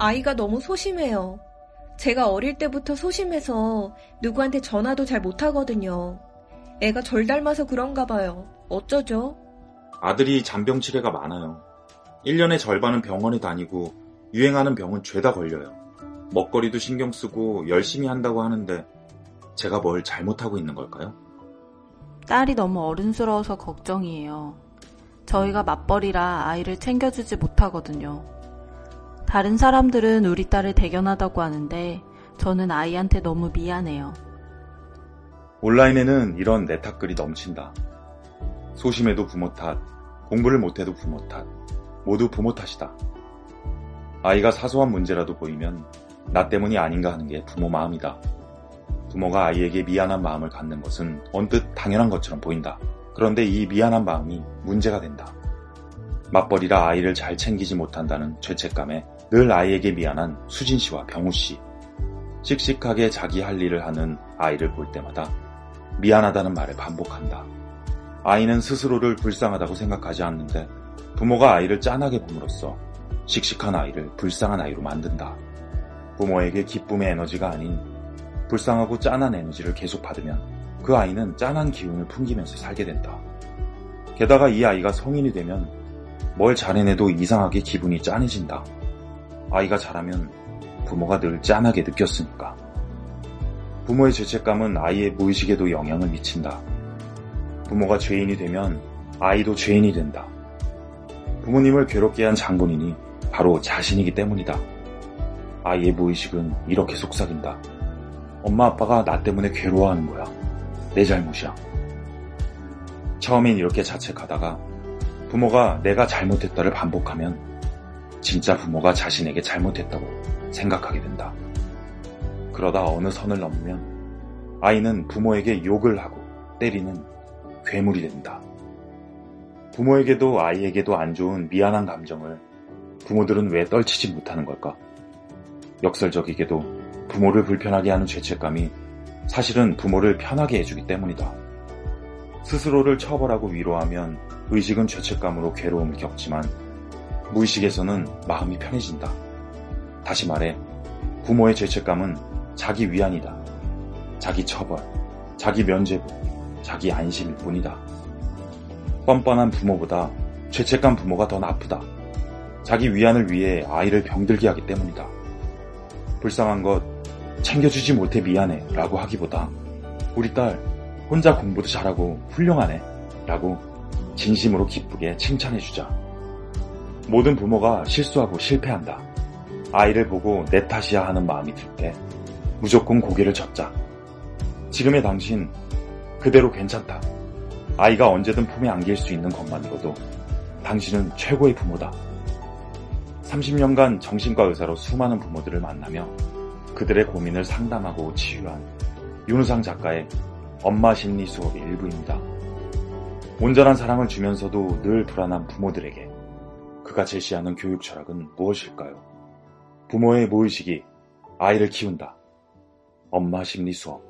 아이가 너무 소심해요. 제가 어릴 때부터 소심해서 누구한테 전화도 잘 못하거든요. 애가 절 닮아서 그런가 봐요. 어쩌죠? 아들이 잔병 치레가 많아요. 1년의 절반은 병원에 다니고 유행하는 병은 죄다 걸려요. 먹거리도 신경 쓰고 열심히 한다고 하는데 제가 뭘 잘못하고 있는 걸까요? 딸이 너무 어른스러워서 걱정이에요. 저희가 맞벌이라 아이를 챙겨주지 못하거든요. 다른 사람들은 우리 딸을 대견하다고 하는데 저는 아이한테 너무 미안해요. 온라인에는 이런 내 탓글이 넘친다. 소심해도 부모 탓, 공부를 못해도 부모 탓, 모두 부모 탓이다. 아이가 사소한 문제라도 보이면 나 때문이 아닌가 하는 게 부모 마음이다. 부모가 아이에게 미안한 마음을 갖는 것은 언뜻 당연한 것처럼 보인다. 그런데 이 미안한 마음이 문제가 된다. 맞벌이라 아이를 잘 챙기지 못한다는 죄책감에 늘 아이에게 미안한 수진 씨와 병우 씨. 씩씩하게 자기 할 일을 하는 아이를 볼 때마다 미안하다는 말을 반복한다. 아이는 스스로를 불쌍하다고 생각하지 않는데 부모가 아이를 짠하게 봄으로써 씩씩한 아이를 불쌍한 아이로 만든다. 부모에게 기쁨의 에너지가 아닌 불쌍하고 짠한 에너지를 계속 받으면 그 아이는 짠한 기운을 풍기면서 살게 된다. 게다가 이 아이가 성인이 되면 뭘 잘해내도 이상하게 기분이 짠해진다. 아이가 자라면 부모가 늘 짠하게 느꼈으니까. 부모의 죄책감은 아이의 무의식에도 영향을 미친다. 부모가 죄인이 되면 아이도 죄인이 된다. 부모님을 괴롭게 한 장본인이 바로 자신이기 때문이다. 아이의 무의식은 이렇게 속삭인다. 엄마 아빠가 나 때문에 괴로워하는 거야. 내 잘못이야. 처음엔 이렇게 자책하다가 부모가 내가 잘못했다를 반복하면 진짜 부모가 자신에게 잘못했다고 생각하게 된다. 그러다 어느 선을 넘으면 아이는 부모에게 욕을 하고 때리는 괴물이 된다. 부모에게도 아이에게도 안 좋은 미안한 감정을 부모들은 왜 떨치지 못하는 걸까? 역설적이게도 부모를 불편하게 하는 죄책감이 사실은 부모를 편하게 해주기 때문이다. 스스로를 처벌하고 위로하면 의식은 죄책감으로 괴로움을 겪지만 무의식에서는 마음이 편해진다. 다시 말해, 부모의 죄책감은 자기 위안이다. 자기 처벌, 자기 면죄부, 자기 안심일 뿐이다. 뻔뻔한 부모보다 죄책감 부모가 더 나쁘다. 자기 위안을 위해 아이를 병들게 하기 때문이다. 불쌍한 것 챙겨주지 못해 미안해 라고 하기보다 우리 딸 혼자 공부도 잘하고 훌륭하네 라고 진심으로 기쁘게 칭찬해주자. 모든 부모가 실수하고 실패한다. 아이를 보고 내 탓이야 하는 마음이 들 때 무조건 고개를 젓자. 지금의 당신 그대로 괜찮다. 아이가 언제든 품에 안길 수 있는 것만으로도 당신은 최고의 부모다. 30년간 정신과 의사로 수많은 부모들을 만나며 그들의 고민을 상담하고 치유한 윤우상 작가의 엄마 심리 수업의 일부입니다. 온전한 사랑을 주면서도 늘 불안한 부모들에게 그가 제시하는 교육 철학은 무엇일까요? 부모의 무의식이 아이를 키운다. 엄마 심리 수업.